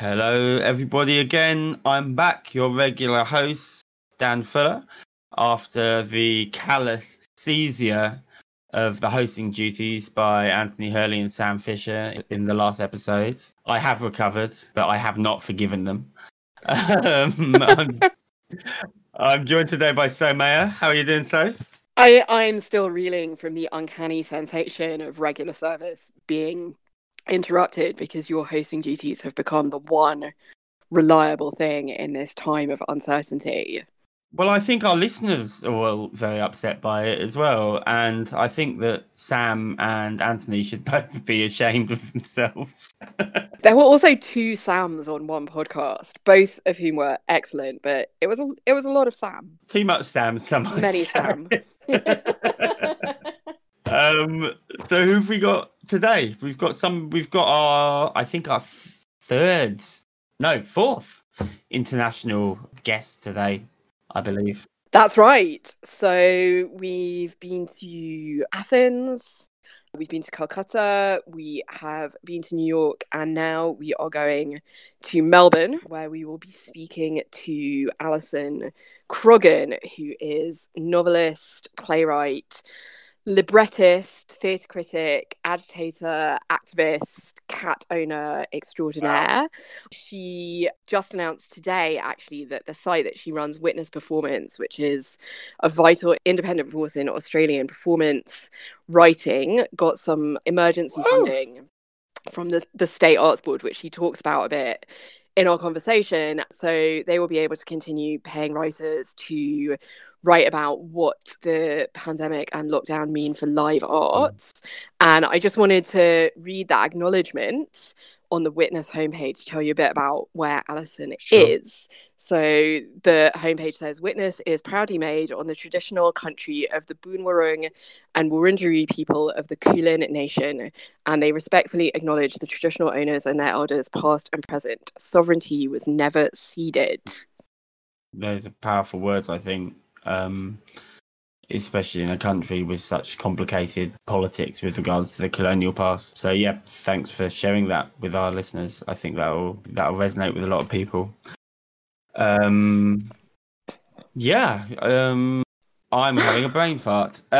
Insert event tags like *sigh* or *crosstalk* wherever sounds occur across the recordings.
Hello, everybody, again. I'm back, your regular host, Dan Fuller, after the callous seizure of the hosting duties by Anthony Hurley and Sam Fisher in the last episode. I have recovered, but I have not forgiven them. *laughs* Um, I'm, I'm joined today by So Mayer. How are you doing, So? I, I'm still reeling from the uncanny sensation of regular service being interrupted because your hosting duties have become the one reliable thing in this time of uncertainty. Well, I think our listeners are all very upset by it as well, and I think that Sam and Anthony should *laughs* both be ashamed of themselves. *laughs* there were also two Sams on one podcast, both of whom were excellent, but it was a it was a lot of Sam. Too much Sam, some many *laughs* Sam. um, so who've we got today? We've got some. We've got our, I think our third, no, fourth international guest today. I believe. That's right. So we've been to Athens, we've been to Calcutta, we have been to New York, and now we are going to Melbourne, where we will be speaking to Alison Croggon, who is novelist, playwright, librettist, theatre critic, agitator, activist, cat owner extraordinaire. Wow. She just announced today, actually, that the site that she runs, Witness Performance, which is a vital independent force in Australian performance writing, got some emergency funding from the, the State Arts Board, which she talks about a bit in our conversation. So they will be able to continue paying writers to write about what the pandemic and lockdown mean for live mm. arts. And I just wanted to read that acknowledgement on the Witness homepage to tell you a bit about where Alison sure. is. So the homepage says Witness is proudly made on the traditional country of the Boonwurrung and Wurundjeri people of the Kulin Nation, and they respectfully acknowledge the traditional owners and their elders, past and present. Sovereignty was never ceded. Those are powerful words, I think um, especially in a country with such complicated politics with regards to the colonial past. So yeah, thanks for sharing that with our listeners. I think that will that will resonate with a lot of people. Um, yeah, um, I'm having a brain fart. *laughs*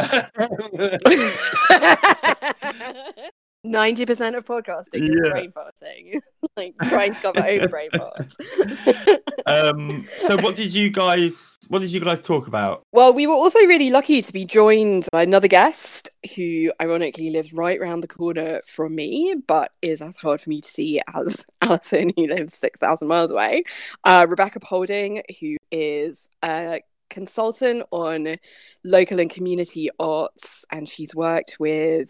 Ninety percent of podcasting is yeah. brain farting, *laughs* like trying to cover over brain farts. *laughs* um, so, what did you guys? What did you guys talk about? Well, we were also really lucky to be joined by another guest who, ironically, lives right around the corner from me, but is as hard for me to see as *laughs* Alison, who lives six thousand miles away. Uh, Rebecca Polding, who is a consultant on local and community arts, and she's worked with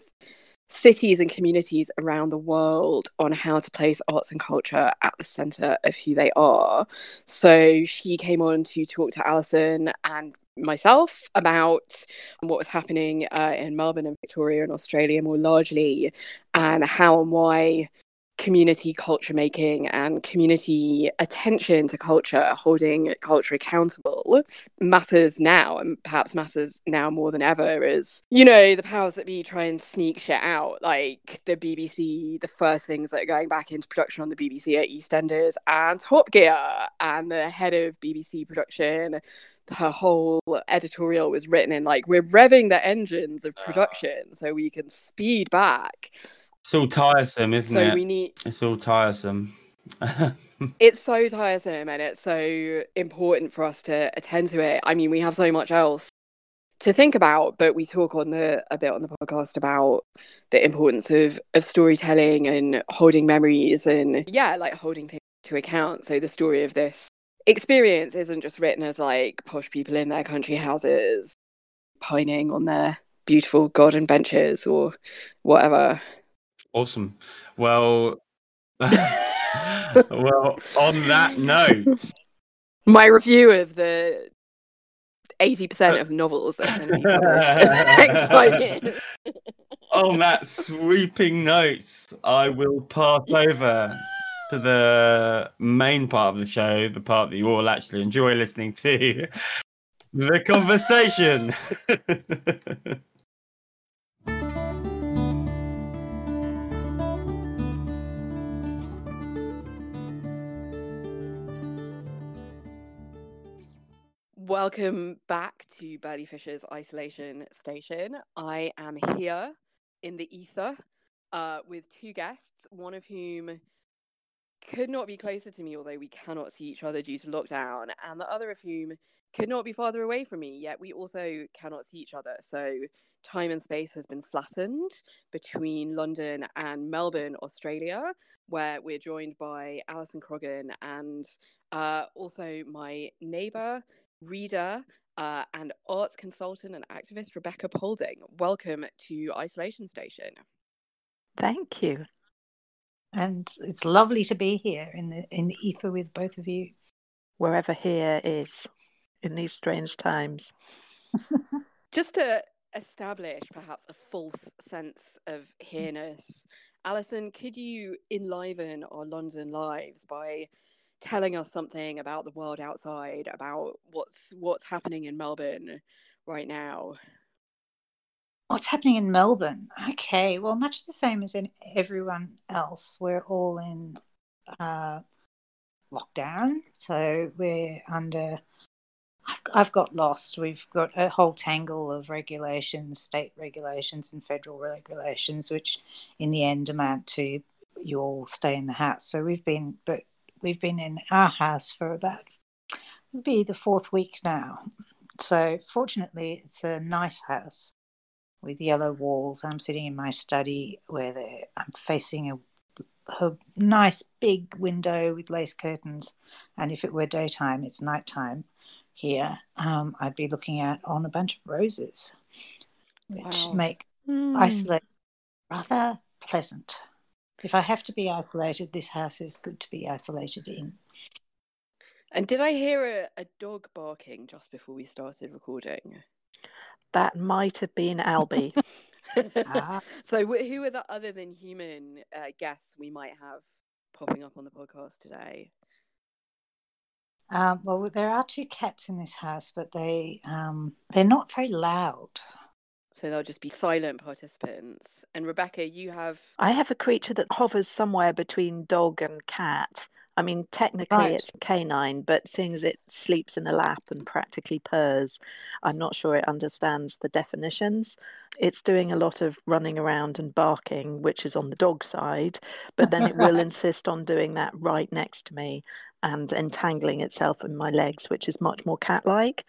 cities and communities around the world on how to place arts and culture at the center of who they are. So she came on to talk to Alison and myself about what was happening uh, in Melbourne and Victoria and Australia more largely, and how and why community culture making and community attention to culture, holding culture accountable, matters now and perhaps matters now more than ever Is you know, the powers that be try and sneak shit out. Like the BBC, the first things that are going back into production on the BBC are EastEnders and Top Gear, and the head of BBC production her whole editorial was written in like we're revving the engines of ah. production so we can speed back it's all tiresome, isn't so it? So we need. It's all tiresome. *laughs* it's so tiresome, and it's so important for us to attend to it. I mean, we have so much else to think about, but we talk on the a bit on the podcast about the importance of of storytelling and holding memories, and yeah, like holding things to account. So the story of this experience isn't just written as like posh people in their country houses pining on their beautiful garden benches or whatever. Awesome. Well, *laughs* well, on that note, *laughs* my review of the eighty percent of novels that can be published in the next five *laughs* years. on that sweeping note, I will pass over to the main part of the show, the part that you all actually enjoy listening to, the conversation. Welcome back to Burley Fisher's Isolation Station. I am here in the ether uh, with two guests, one of whom could not be closer to me, although we cannot see each other due to lockdown, and the other of whom could not be farther away from me, yet we also cannot see each other. So time and space has been flattened between London and Melbourne, Australia, where we're joined by Alison Croggon and uh, also my neighbour, reader, uh, and arts consultant and activist Rebecca Polding. Welcome to Isolation Station. Thank you. And it's lovely to be here in the in the ether with both of you. Wherever here is in these strange times. *laughs* Just to establish perhaps a false sense of here-ness, Alison, could you enliven our London lives by telling us something about the world outside, about what's what's happening in Melbourne right now? What's happening in Melbourne? Okay, well, much the same as in everyone else. We're all in uh, lockdown, so we're under. I've, I've got lost. We've got a whole tangle of regulations, state regulations and federal regulations, which in the end amount to you all stay in the house. So we've been, but we've been in our house for about be the fourth week now. So fortunately, it's a nice house with yellow walls. I'm sitting in my study where I'm facing a, a, nice big window with lace curtains. And if it were daytime, it's nighttime here. Um, I'd be looking out on a bunch of roses, which wow. make mm. isolate rather pleasant. If I have to be isolated, this house is good to be isolated in. And did I hear a, a dog barking just before we started recording? that might have been Albie. *laughs* ah. So, who are the other than human uh, guests we might have popping up on the podcast today? Um, well, there are two cats in this house, but they um, they're not very loud. So they'll just be silent participants. And Rebecca, you have I have a creature that hovers somewhere between dog and cat. I mean, technically right. it's canine, but seeing as it sleeps in a lap and practically purrs, I'm not sure it understands the definitions. It's doing a lot of running around and barking, which is on the dog side, but then it will *laughs* insist on doing that right next to me and entangling itself in my legs, which is much more cat like.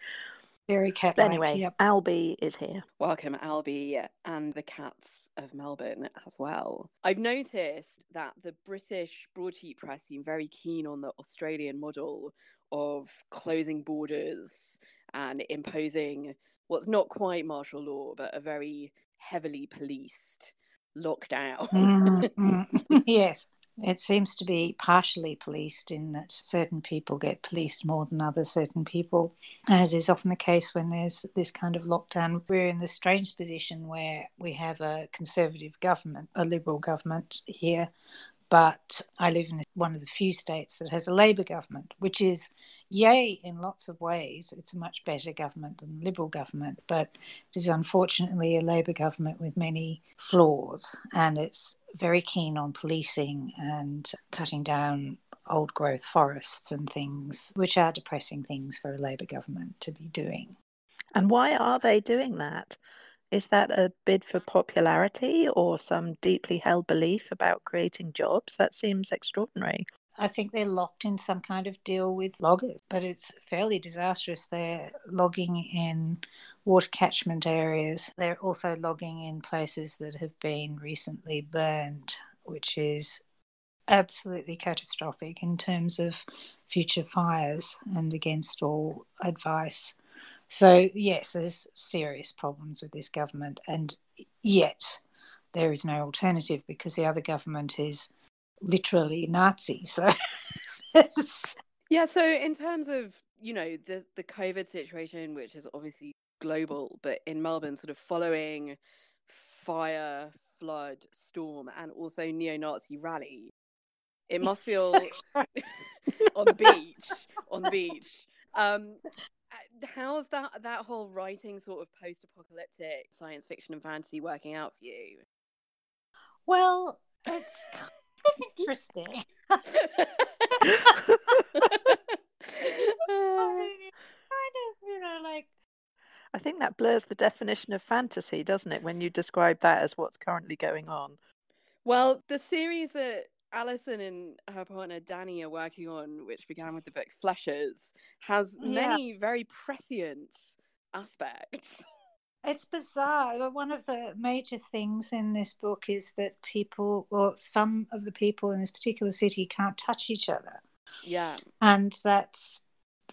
Very cat. Anyway, yep. Albie is here. Welcome, Albie, and the cats of Melbourne as well. I've noticed that the British broadsheet press seem very keen on the Australian model of closing borders and imposing what's not quite martial law, but a very heavily policed lockdown. mm-hmm. *laughs* yes. It seems to be partially policed in that certain people get policed more than other certain people, as is often the case when there's this kind of lockdown. We're in the strange position where we have a conservative government, a liberal government here, but I live in one of the few states that has a Labour government, which is yay in lots of ways. It's a much better government than the Liberal government, but it is unfortunately a Labour government with many flaws, and it's very keen on policing and cutting down old growth forests and things, which are depressing things for a Labour government to be doing. And why are they doing that? Is that a bid for popularity or some deeply held belief about creating jobs? That seems extraordinary. I think they're locked in some kind of deal with loggers, but it's fairly disastrous. They're logging in water catchment areas. They're also logging in places that have been recently burned, which is absolutely catastrophic in terms of future fires and against all advice. So, yes, there's serious problems with this government, and yet there is no alternative because the other government is literally Nazi. So, *laughs* yeah. So, in terms of you know the the COVID situation, which is obviously global, but in Melbourne, sort of following fire, flood, storm, and also neo-Nazi rally, it must feel *laughs* *laughs* on the beach, on the beach. Um, uh, how's that that whole writing sort of post-apocalyptic science fiction and fantasy working out for you? Well, it's *laughs* kind of interesting. *laughs* I mean, kind of, you blurs the definition of fantasy, doesn't it, when you describe that as what's currently going on? Well, the series that Alison and her partner Danny are working on, which began with the book Fleshers, has Yeah. many very prescient aspects. *laughs* It's bizarre. One of the major things in this book is that people, or some of the people in this particular city, can't touch each other. Yeah. And that's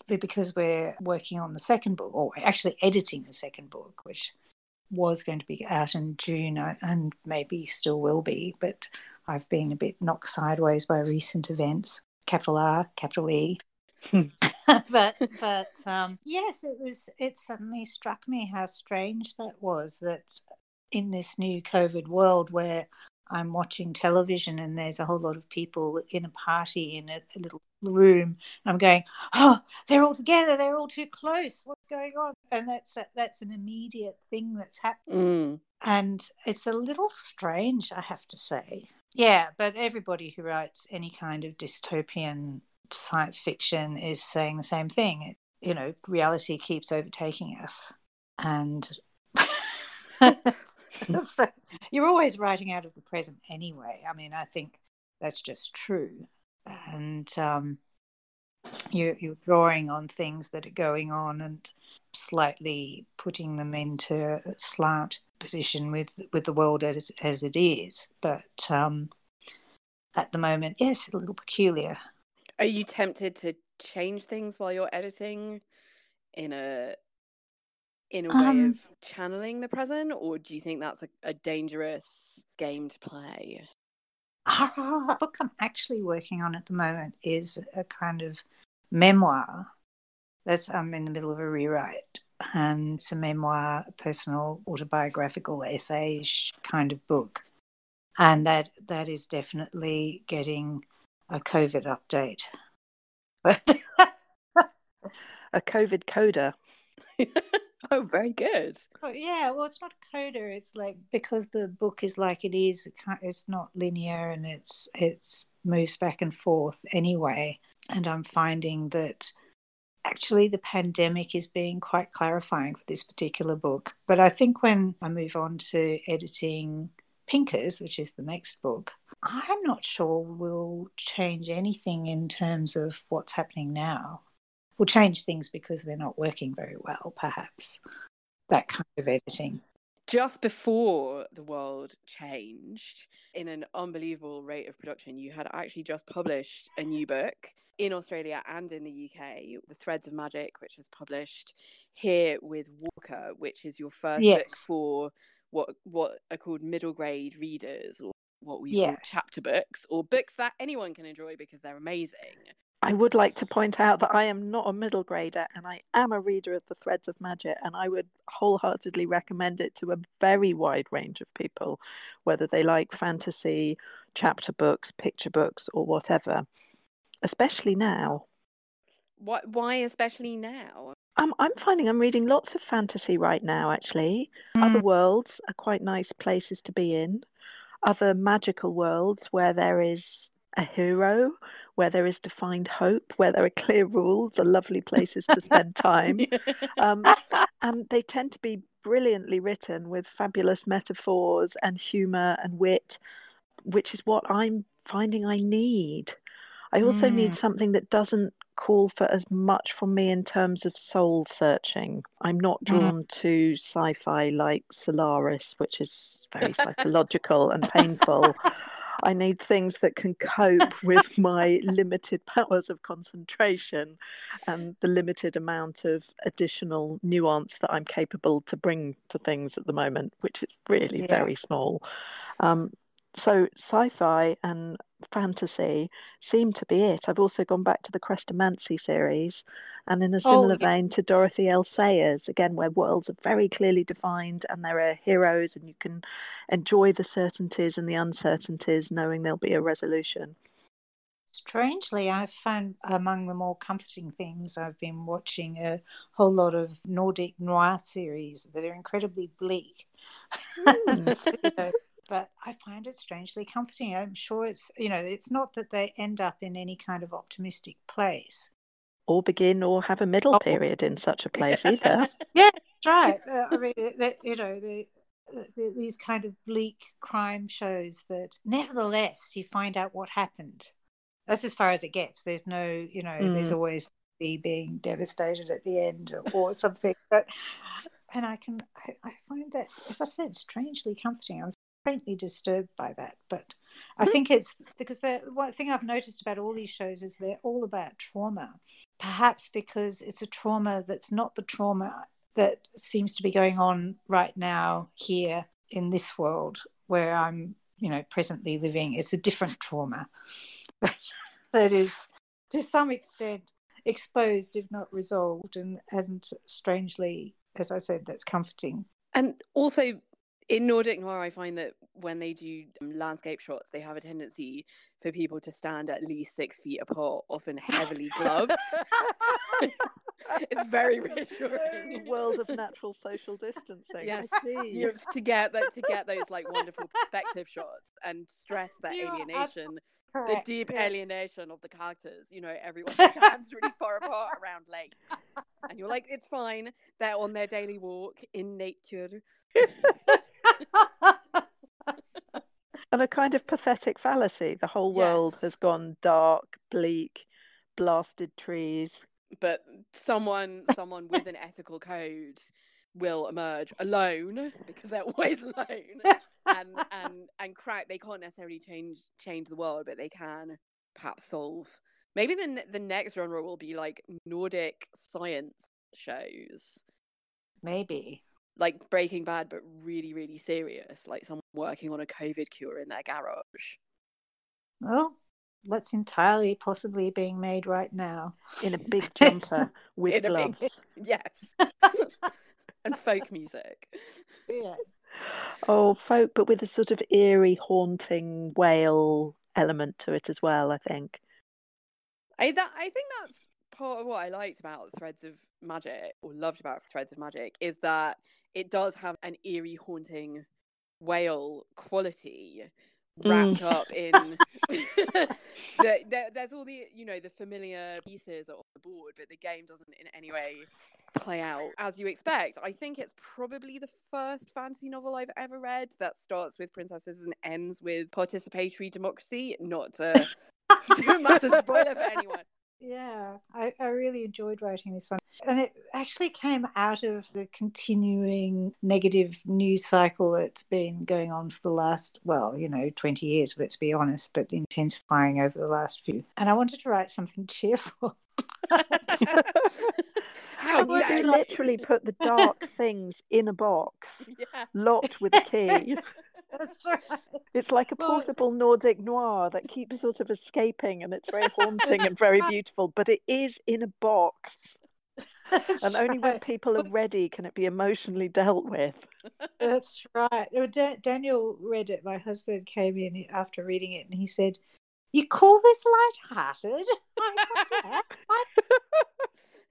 because we're working on the second book, or actually editing the second book, which was going to be out in June uh, and maybe still will be. But I've been a bit knocked sideways by recent events, capital R, capital E. *laughs* but but um, yes, it was. It suddenly struck me how strange that was. That in this new COVID world where I'm watching television and there's a whole lot of people in a party in a, a little room, I'm going, oh, they're all together. They're all too close. What's going on? And that's a, that's an immediate thing that's happening. Mm. And it's a little strange, I have to say. Yeah, but everybody who writes any kind of dystopian science fiction is saying the same thing. You know, reality keeps overtaking us. And *laughs* so you're always writing out of the present anyway. I mean, I think that's just true. And um, you, you're drawing on things that are going on and slightly putting them into slant position with with the world as as it is. But um, at the moment, yes, a little peculiar. Are you tempted to change things while you're editing in a in a way Um, of channeling the present, or do you think that's a, a dangerous game to play? The book I'm actually working on at the moment is a kind of memoir. That's I'm in the middle of a rewrite, and it's a memoir, personal autobiographical essay kind of book, and that that is definitely getting a COVID update. *laughs* A COVID coda. *laughs* oh, very good. Oh, yeah, well, it's not a coder. It's like because the book is like it is. It can't, it's not linear, and it's it's moves back and forth anyway. And I'm finding that actually the pandemic is being quite clarifying for this particular book. But I think when I move on to editing Pinkers, which is the next book, I'm not sure we'll change anything in terms of what's happening now. We'll change things because they're not working very well, perhaps. That kind of editing. Just before the world changed, in an unbelievable rate of production, you had actually just published a new book in Australia and in the UK, The Threads of Magic, which was published here with Walker, which is your first book for what what are called middle grade readers or what we call chapter books or books that anyone can enjoy because they're amazing. I would like to point out that I am not a middle grader and I am a reader of The Threads of Magic, and I would wholeheartedly recommend it to a very wide range of people, whether they like fantasy, chapter books, picture books, or whatever, especially now. What why especially now? I'm, I'm finding I'm reading lots of fantasy right now, actually. Other mm. worlds are quite nice places to be in. Other magical worlds where there is a hero, where there is defined hope, where there are clear rules, are lovely places to spend *laughs* time. Um, *laughs* and they tend to be brilliantly written with fabulous metaphors and humor and wit, which is what I'm finding I need. I also need Mm. something that doesn't call for as much from me in terms of soul searching. I'm not Mm. drawn to sci fi like Solaris, which is very *laughs* psychological and painful. I need things that can cope with *laughs* my limited powers of concentration and the limited amount of additional nuance that I'm capable to bring to things at the moment, which is really Yeah. very small. Um, so sci-fi and fantasy seem to be it. I've also gone back to the Chrestomanci series, and in a similar yeah. vein to Dorothy L. Sayers, again, where worlds are very clearly defined and there are heroes, and you can enjoy the certainties and the uncertainties, knowing there'll be a resolution. Strangely, I find among the more comforting things I've been watching a whole lot of Nordic noir series that are incredibly bleak. *laughs* Mm. So, you know, but I find it strangely comforting. I'm sure it's, you know, it's not that they end up in any kind of optimistic place. Or begin or have a middle Oh. period in such a place either. *laughs* Yeah, right. Uh, I mean, that, you know, the, the, these kind of bleak crime shows that, nevertheless, you find out what happened. That's as far as it gets. There's no, you know, mm. there's always the being devastated at the end or something. But and I can, I, I find that, as I said, strangely comforting. I'm faintly disturbed by that, but I mm-hmm. think it's because the one thing I've noticed about all these shows is they're all about trauma. Perhaps because it's a trauma that's not the trauma that seems to be going on right now here in this world where I'm, you know, presently living. It's a different trauma *laughs* that is, to some extent, exposed if not resolved, and and strangely, as I said, that's comforting. And also, in Nordic noir, I find that when they do um, landscape shots, they have a tendency for people to stand at least six feet apart, often heavily gloved. *laughs* it's very *laughs* reassuring. World of *laughs* natural social distancing. Yes, you have to get that to get those like wonderful perspective shots and stress that you alienation. Correct, the deep yeah. alienation of the characters. You know, everyone stands really far apart around Lake. And you're like, it's fine. They're on their daily walk in nature. *laughs* and a kind of pathetic fallacy. The whole world yes. has gone dark, bleak, blasted trees. But someone, someone with an ethical code will emerge alone because they're always alone and *laughs* and and crack they can't necessarily change change the world but they can perhaps solve maybe the the next genre will be like nordic science shows maybe like Breaking Bad, but really, really serious, like someone working on a COVID cure in their garage. Well, that's entirely possibly being made right now in a big *laughs* jumper with gloves. Big, *laughs* yes, *laughs* and folk music. Yeah. Oh, folk, but with a sort of eerie, haunting wail element to it as well. I think. I that I think that's part of what I liked about Threads of Magic, or loved about Threads of Magic, is that it does have an eerie, haunting wail quality wrapped mm. up in *laughs* *laughs* the, the, there's all the you know the familiar pieces on the board but the game doesn't in any way play out as you expect i think it's probably the first fantasy novel i've ever read that starts with princesses and ends with participatory democracy not to *laughs* do a massive spoiler for anyone yeah, I, I really enjoyed writing this one. And it actually came out of the continuing negative news cycle that's been going on for the last, well, you know, 20 years, let's be honest, but intensifying over the last few. And I wanted to write something *laughs* cheerful. *laughs* How would you literally put the dark things in a box, *laughs* yeah. locked with a key? *laughs* That's right. It's like a portable Nordic noir that keeps sort of escaping and it's very *laughs* haunting and very beautiful, but it is in a box. That's and only right. when people are ready can it be emotionally dealt with. *laughs* That's right. Daniel read it. My husband came in after reading it and he said, You call this light-hearted?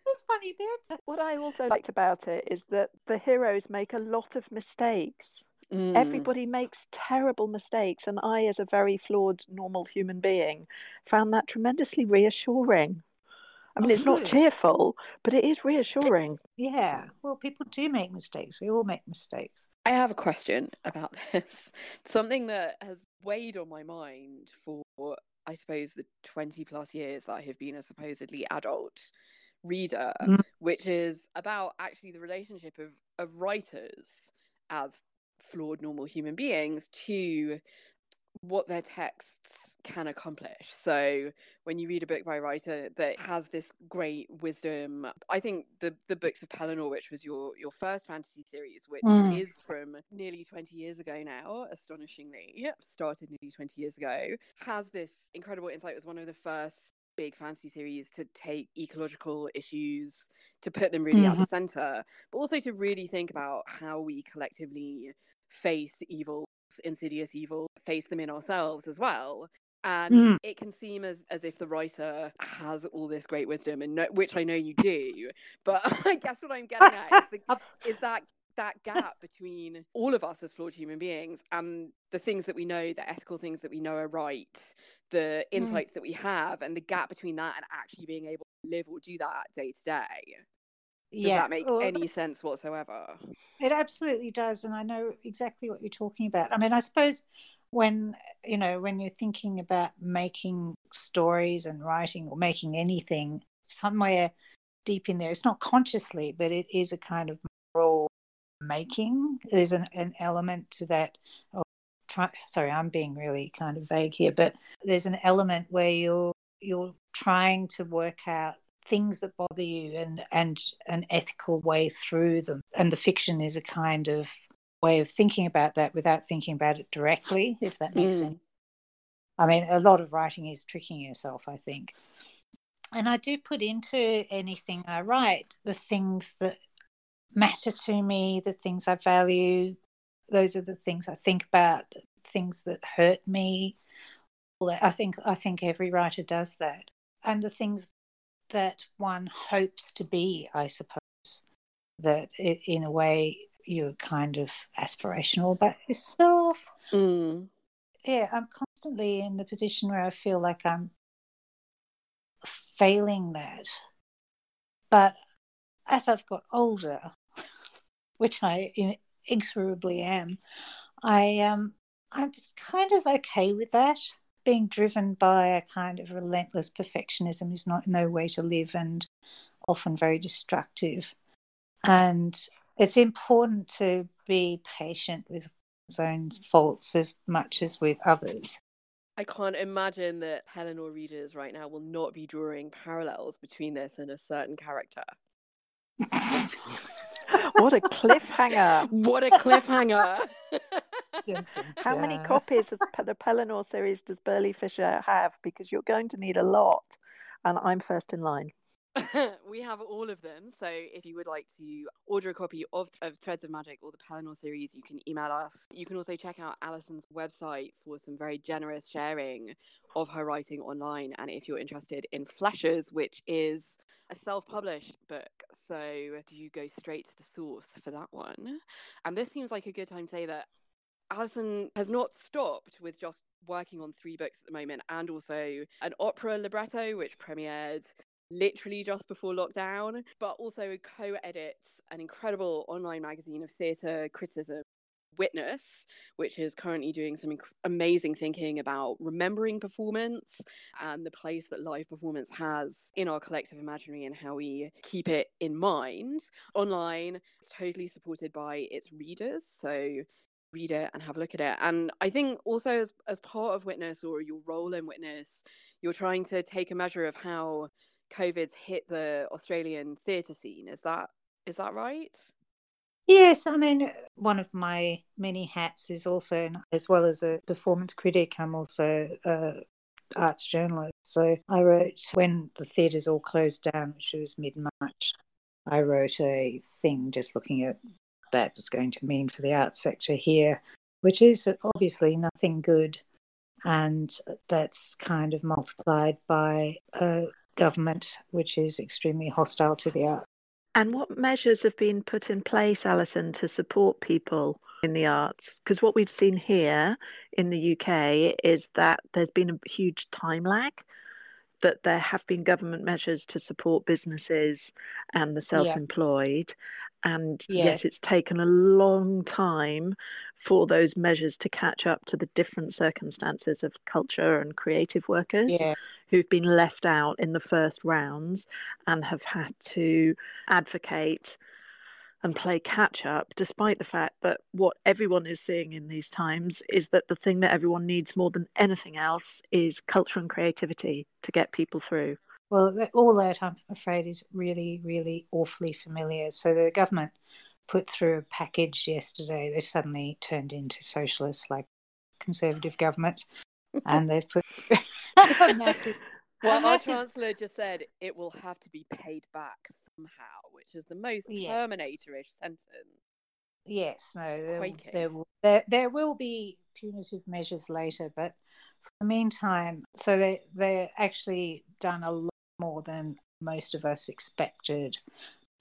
That's funny bit. What I also liked about it is that the heroes make a lot of mistakes. Mm. Everybody makes terrible mistakes, and I, as a very flawed, normal human being, found that tremendously reassuring. I mean, oh, it's not cheerful, but it is reassuring. Yeah. Well, people do make mistakes. We all make mistakes. I have a question about *laughs* this. Something that has weighed on my mind for, I suppose, the 20 plus years that I have been a supposedly adult reader, mm. which is about actually the relationship of, of writers as flawed normal human beings to what their texts can accomplish. So when you read a book by a writer that has this great wisdom, I think the the books of Pellinor, which was your your first fantasy series, which mm. is from nearly 20 years ago now, astonishingly, started nearly 20 years ago, has this incredible insight. It was one of the first big fantasy series to take ecological issues to put them really mm-hmm. at the mm-hmm. center but also to really think about how we collectively face evil insidious evil face them in ourselves as well and mm. it can seem as, as if the writer has all this great wisdom and no, which i know you do but *laughs* i guess what i'm getting at is, the, *laughs* is that that gap between all of us as flawed human beings and the things that we know, the ethical things that we know are right, the mm. insights mm. that we have, and the gap between that and actually being able to live or do that day to day. Does yeah, that make well, any sense whatsoever? It absolutely does, and I know exactly what you're talking about. I mean, I suppose when you know when you're thinking about making stories and writing or making anything, somewhere deep in there, it's not consciously, but it is a kind of making. There's an, an element to that. Oh, try, sorry, I'm being really kind of vague here, but there's an element where you're you're trying to work out things that bother you and and an ethical way through them and the fiction is a kind of way of thinking about that without thinking about it directly if that makes Mm. sense i mean a lot of writing is tricking yourself i think and i do put into anything i write the things that matter to me the things i value those are the things i think about things that hurt me i think i think every writer does that and the things that one hopes to be, I suppose. That it, in a way you're kind of aspirational about yourself. Mm. Yeah, I'm constantly in the position where I feel like I'm failing that. But as I've got older, which I inexorably am, I um I'm kind of okay with that being driven by a kind of relentless perfectionism is not no way to live and often very destructive. And it's important to be patient with one's own faults as much as with others. I can't imagine that Pellinor readers right now will not be drawing parallels between this and a certain character. *laughs* what a cliffhanger! What a cliffhanger! *laughs* Dun, dun, How many copies of the Pellinor series does Burley Fisher have? Because you're going to need a lot, and I'm first in line. *laughs* we have all of them. So if you would like to order a copy of, of Threads of Magic or the Pellinor series, you can email us. You can also check out Alison's website for some very generous sharing of her writing online. And if you're interested in Fleshers, which is a self-published book, so do you go straight to the source for that one? And this seems like a good time to say that Alison has not stopped with just working on three books at the moment and also an opera libretto which premiered literally just before lockdown, but also co edits an incredible online magazine of theatre criticism, Witness, which is currently doing some inc- amazing thinking about remembering performance and the place that live performance has in our collective imaginary and how we keep it in mind. Online, it's totally supported by its readers. So read it and have a look at it. And I think also as, as part of Witness or your role in Witness, you're trying to take a measure of how COVID's hit the Australian theatre scene. Is that is that right? Yes, I mean, one of my many hats is also, as well as a performance critic, I'm also a arts journalist. So I wrote when the theatres all closed down, which was mid March. I wrote a thing just looking at that was going to mean for the arts sector here, which is obviously nothing good, and that's kind of multiplied by a government which is extremely hostile to the arts. And what measures have been put in place, Alison, to support people in the arts? Because what we've seen here in the UK is that there's been a huge time lag, that there have been government measures to support businesses and the self employed. And Yeah. yet it's taken a long time for those measures to catch up to the different circumstances of culture and creative workers Yeah. Who've been left out in the first rounds and have had to advocate and play catch up, despite the fact that what everyone is seeing in these times is that the thing that everyone needs more than anything else is culture and creativity to get people through. Well, all that I'm afraid is really, really awfully familiar. So the government put through a package yesterday. They've suddenly turned into socialists like conservative governments, and they've put *laughs* a massive. *laughs* Well, a our chancellor just said it will have to be paid back somehow, which is the most Yes. Terminator-ish sentence. Yes, no, there, there, will, there, there will be punitive measures later, but for the meantime, so they they actually done a lot more than most of us expected,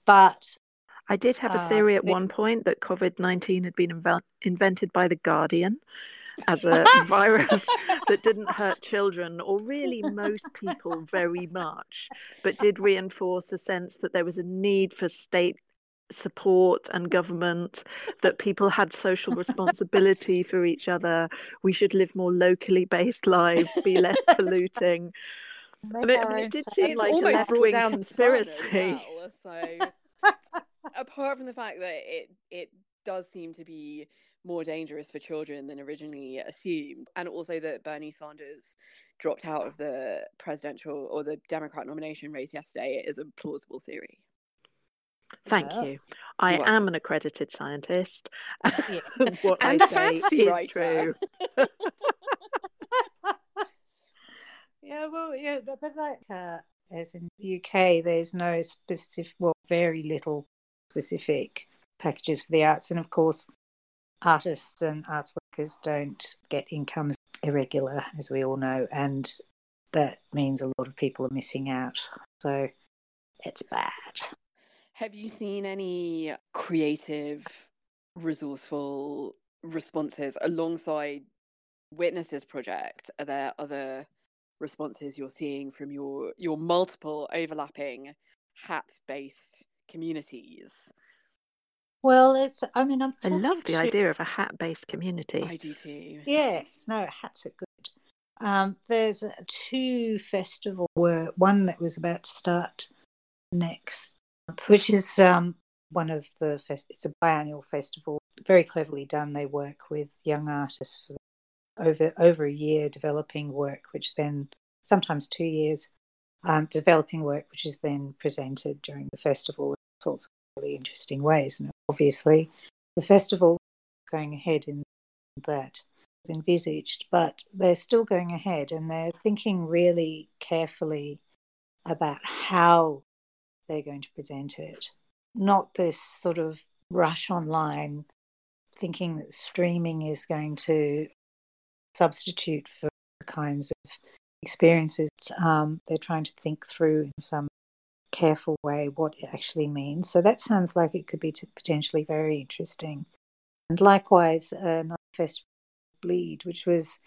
but I did have a Uh, theory at they- one point that COVID 19 had been invel- invented by The Guardian as a *laughs* virus that didn't hurt children or really most people very much, but did reinforce a sense that there was a need for state support and government, that people had social responsibility *laughs* for each other. We should live more locally based lives, be less *laughs* polluting. And it, I mean, it did seem it's like a almost left brought wing down the conspiracy. well, so apart from the fact that it it does seem to be more dangerous for children than originally assumed, and also that Bernie Sanders dropped out of the presidential or the Democrat nomination race yesterday is a plausible theory. Thank Yeah. you. I You're welcome. am an accredited scientist. Yeah. *laughs* what And I a fantasy is writer. true. *laughs* Yeah, well, yeah, but, but like uh, as in the UK, there's no specific, well, very little specific packages for the arts, and of course, artists and arts workers don't get incomes irregular, as we all know, and that means a lot of people are missing out. So it's bad. Have you seen any creative, resourceful responses alongside Witnesses Project? Are there other responses you're seeing from your your multiple overlapping hat-based communities? Well, it's. I mean, I'm. I love the to- idea of a hat based community. I do too. Yes, no, hats are good. Um, there's uh, two festival were one that was about to start next month, which is um, one of the fest- it's a biannual festival, very cleverly done. They work with young artists for over over a year developing work, which then sometimes two years um, developing work, which is then presented during the festival in all sorts of really interesting ways. And obviously, the festival going ahead in that is envisaged, but they're still going ahead and they're thinking really carefully about how they're going to present it. Not this sort of rush online thinking that streaming is going to substitute for the kinds of experiences. Um, they're trying to think through in some careful way what it actually means. So that sounds like it could be potentially very interesting. And likewise, uh, another festival, Bleed, which was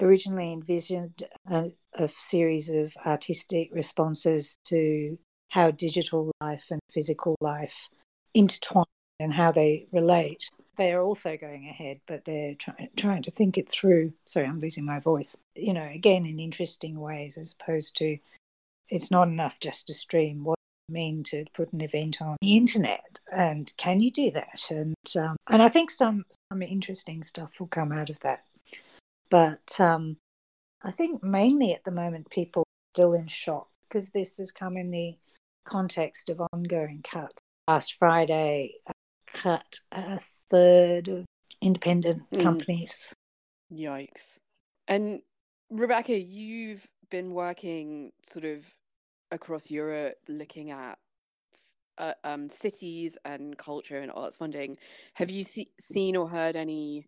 originally envisioned a, a series of artistic responses to how digital life and physical life intertwine and how they relate. They are also going ahead, but they're try- trying to think it through. Sorry, I'm losing my voice. You know, again, in interesting ways, as opposed to it's not enough just to stream. What does it mean to put an event on the internet? And can you do that? And um, and I think some some interesting stuff will come out of that. But um, I think mainly at the moment people are still in shock because this has come in the context of ongoing cuts. Last Friday, a cut a third of independent Mm. companies. Yikes. And Rebecca, you've been working sort of across Europe looking at uh, um, cities and culture and arts funding. Have you see- seen or heard any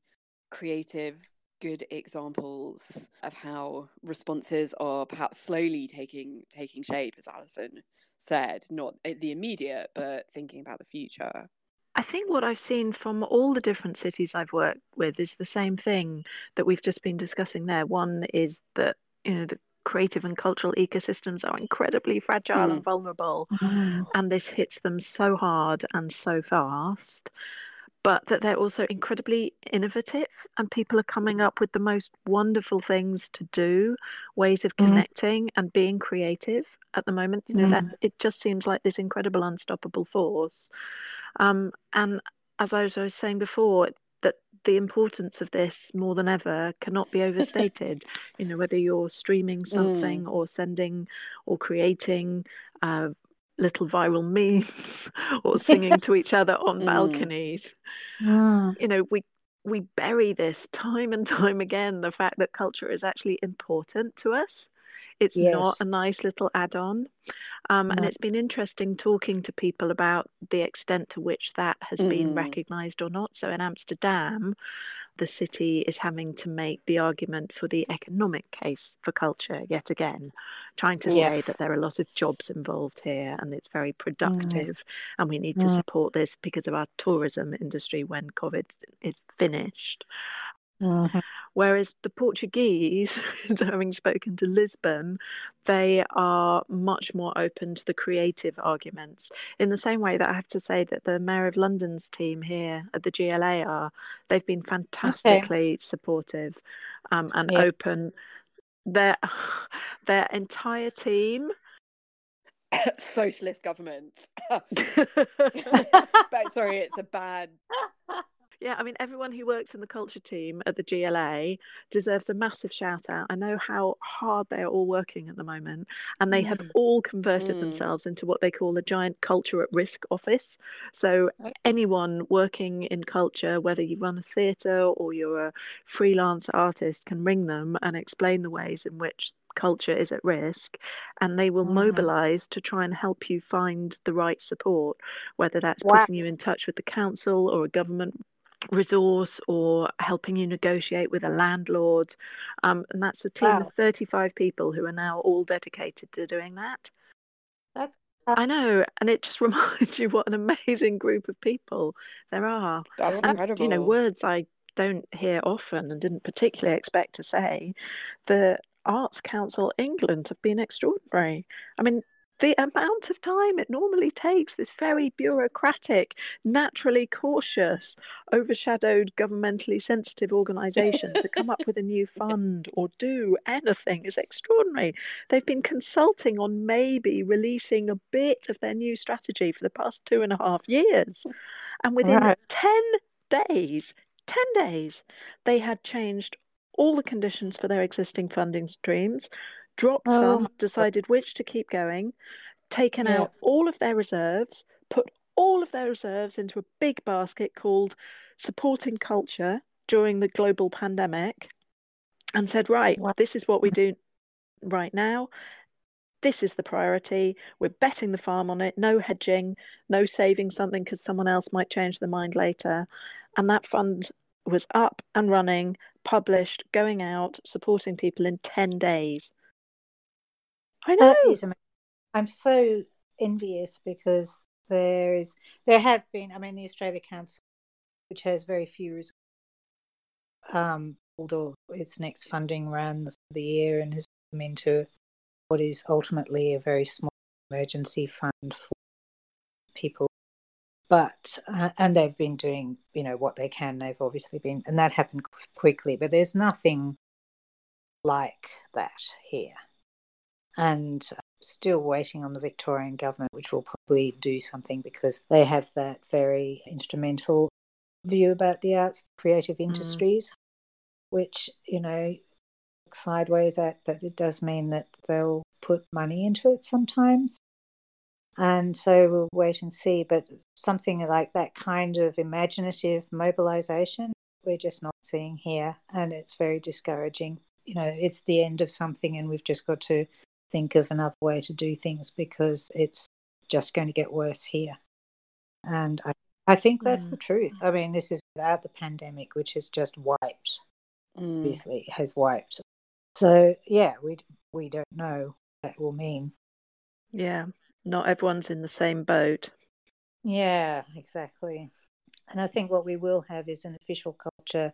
creative, good examples of how responses are perhaps slowly taking taking shape, as Alison said, not the immediate, but thinking about the future? I think what I've seen from all the different cities I've worked with is the same thing that we've just been discussing there. One is that, you know, the creative and cultural ecosystems are incredibly fragile Mm. and vulnerable, and this hits them so hard and so fast. But that they're also incredibly innovative, and people are coming up with the most wonderful things to do, ways of Mhm. connecting and being creative at the moment. You know, that it just seems like this incredible, unstoppable force. Um, and as I was saying before, that the importance of this more than ever cannot be *laughs* overstated. you know, whether you're streaming something or sending or creating uh, little viral *laughs* memes or singing to each other on *laughs* Mm. balconies, Mm. you know, we we bury this time and time again. The fact that culture is actually important to us. It's not a nice little add-on. Um, and it's been interesting talking to people about the extent to which that has been Mm. recognized or not. So in Amsterdam, the city is having to make the argument for the economic case for culture yet again, trying to say that there are a lot of jobs involved here and it's very productive and we need to Mm. support this because of our tourism industry when COVID is finished. Mhm. Whereas the Portuguese, *laughs* having spoken to Lisbon, they are much more open to the creative arguments. In the same way that I have to say that the Mayor of London's team here at the GLA are, they've been fantastically okay. supportive um, and yeah. open. Their *laughs* their entire team *coughs* socialist government. *laughs* but sorry, it's a bad yeah, I mean, everyone who works in the culture team at the GLA deserves a massive shout out. I know how hard they are all working at the moment, and they mm. have all converted mm. themselves into what they call a giant culture at risk office. So, anyone working in culture, whether you run a theatre or you're a freelance artist, can ring them and explain the ways in which culture is at risk and they will mm. mobilize to try and help you find the right support whether that's wow. putting you in touch with the council or a government resource or helping you negotiate with a landlord. Um, and that's a team wow. of 35 people who are now all dedicated to doing that. That's, I know, and it just *laughs* reminds you what an amazing group of people there are. That's and, incredible. You know, words I don't hear often and didn't particularly expect to say. The Arts Council England have been extraordinary. I mean, the amount of time it normally takes this very bureaucratic, naturally cautious, overshadowed, governmentally sensitive organisation to come up with a new *laughs* fund or do anything is extraordinary. They've been consulting on maybe releasing a bit of their new strategy for the past two and a half years. And within right. 10 days, 10 days, they had changed all the conditions for their existing funding streams, dropped oh. some, decided which to keep going, taken yeah. out all of their reserves, put all of their reserves into a big basket called supporting culture during the global pandemic, and said, right, this is what we do right now. This is the priority. We're betting the farm on it. No hedging, no saving something because someone else might change their mind later. And that fund was up and running, published, going out, supporting people in 10 days. I know. That is amazing. I'm so envious because there is there have been. I mean, the Australia Council, which has very few resources, um, although its next funding round the year and has come into what is ultimately a very small emergency fund for people but uh, and they've been doing you know what they can they've obviously been and that happened quickly but there's nothing like that here and still waiting on the Victorian government, which will probably do something because they have that very instrumental view about the arts, creative mm. industries, mm. which, you know, sideways at, but it does mean that they'll put money into it sometimes. And so we'll wait and see. But something like that kind of imaginative mobilization, we're just not seeing here. And it's very discouraging. You know, it's the end of something, and we've just got to think of another way to do things because it's just going to get worse here. And I, I think that's the truth. I mean, this is without the pandemic, which has just wiped, mm. obviously, has wiped. So, yeah, we, we don't know what that will mean. Yeah, not everyone's in the same boat. Yeah, exactly. And I think what we will have is an official culture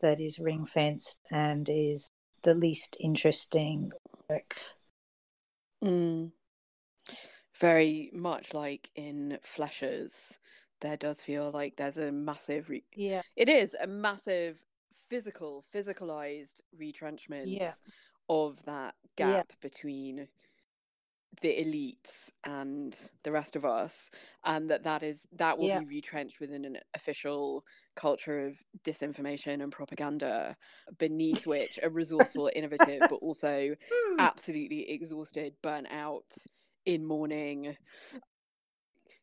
that is ring fenced and is the least interesting work Mm. Very much like in Fleshers, there does feel like there's a massive. Re- yeah. It is a massive physical, physicalized retrenchment yeah. of that gap yeah. between the elites and the rest of us and that that is that will yeah. be retrenched within an official culture of disinformation and propaganda beneath which a resourceful innovative but also *laughs* absolutely exhausted burnt out in mourning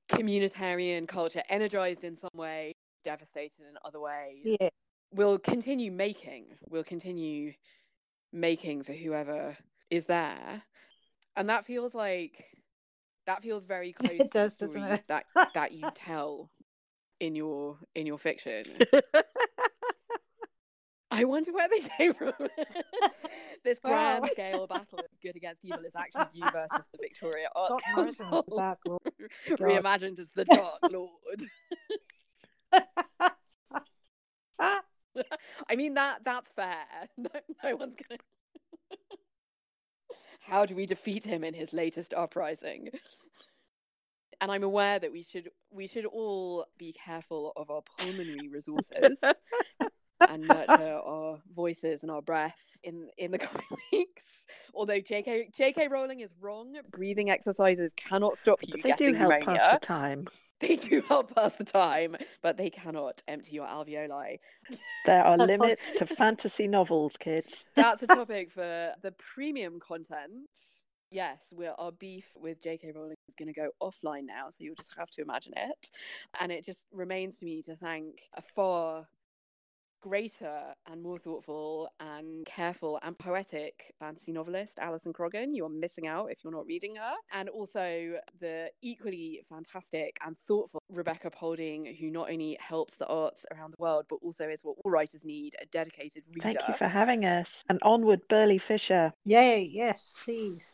communitarian culture energized in some way devastated in other ways yeah. will continue making will continue making for whoever is there and that feels like that feels very *laughs* close it does, to the stories that *laughs* that you tell in your in your fiction. I wonder where they came from. *laughs* this grand wow. scale battle of good against evil is actually you versus the Victoria Arts Council, reimagined as the Dark Lord. I mean that that's fair. No, no one's gonna. How do we defeat him in his latest uprising? And I'm aware that we should we should all be careful of our pulmonary resources *laughs* and nurture our voices and our breath in in the *laughs* coming weeks. Although J.K. J.K. Rowling is wrong, breathing exercises cannot stop you But they do help pneumonia. pass the time. *laughs* They do help pass the time, but they cannot empty your alveoli. *laughs* There are limits to fantasy novels, kids. That's a topic for the premium content. Yes, we're, our beef with J.K. Rowling is going to go offline now, so you'll just have to imagine it. And it just remains to me to thank a far greater and more thoughtful and careful and poetic fantasy novelist, Alison Croggon. You are missing out if you're not reading her. And also the equally fantastic and thoughtful Rebecca Polding, who not only helps the arts around the world, but also is what all writers need a dedicated reader. Thank you for having us. And onward, Burley Fisher. Yay, yes, please.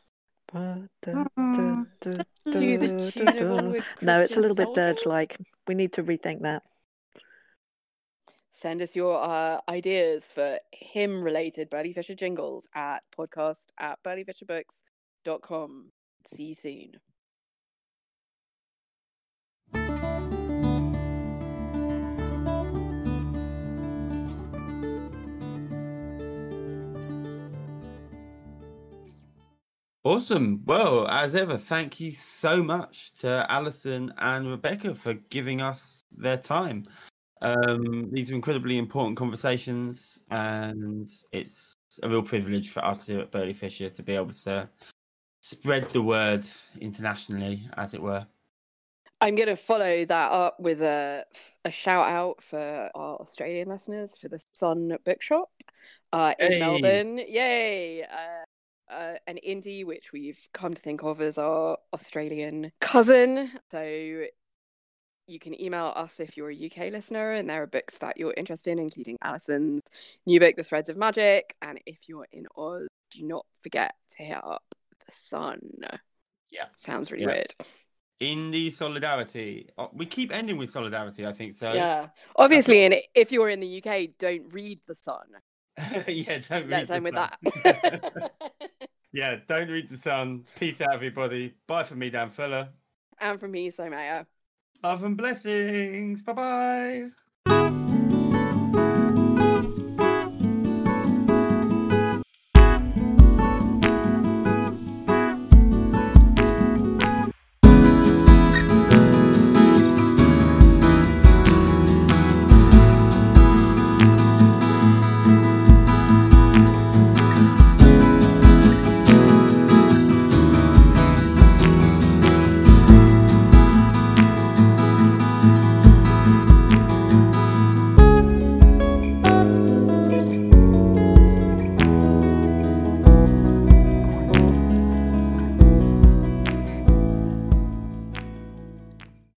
To To the tune of Onward No, it's a little bit dirge like. We need to rethink that. Send us your uh, ideas for hymn related Burley Fisher jingles at podcast at burleyfisherbooks.com. See you soon. Awesome. Well, as ever, thank you so much to Alison and Rebecca for giving us their time. Um, these are incredibly important conversations, and it's a real privilege for us here at Burley Fisher to be able to spread the word internationally, as it were. I'm going to follow that up with a, a shout out for our Australian listeners for the Sun Bookshop uh, in Hey. Melbourne. Yay! Uh, uh, an indie which we've come to think of as our Australian cousin. So you can email us if you're a UK listener and there are books that you're interested in, including Alison's new book, The Threads of Magic. And if you're in Oz, do not forget to hit up the Sun. Yeah. Sounds really Yeah. weird. In the solidarity, uh, we keep ending with solidarity, I think so. Yeah. Obviously, and if you're in the UK, don't read The Sun. *laughs* yeah, don't read Let's the end with Sun. that. *laughs* *laughs* yeah, don't read the sun. Peace out, everybody. Bye from me, Dan Fuller. and from me, so. Love and blessings. Bye bye.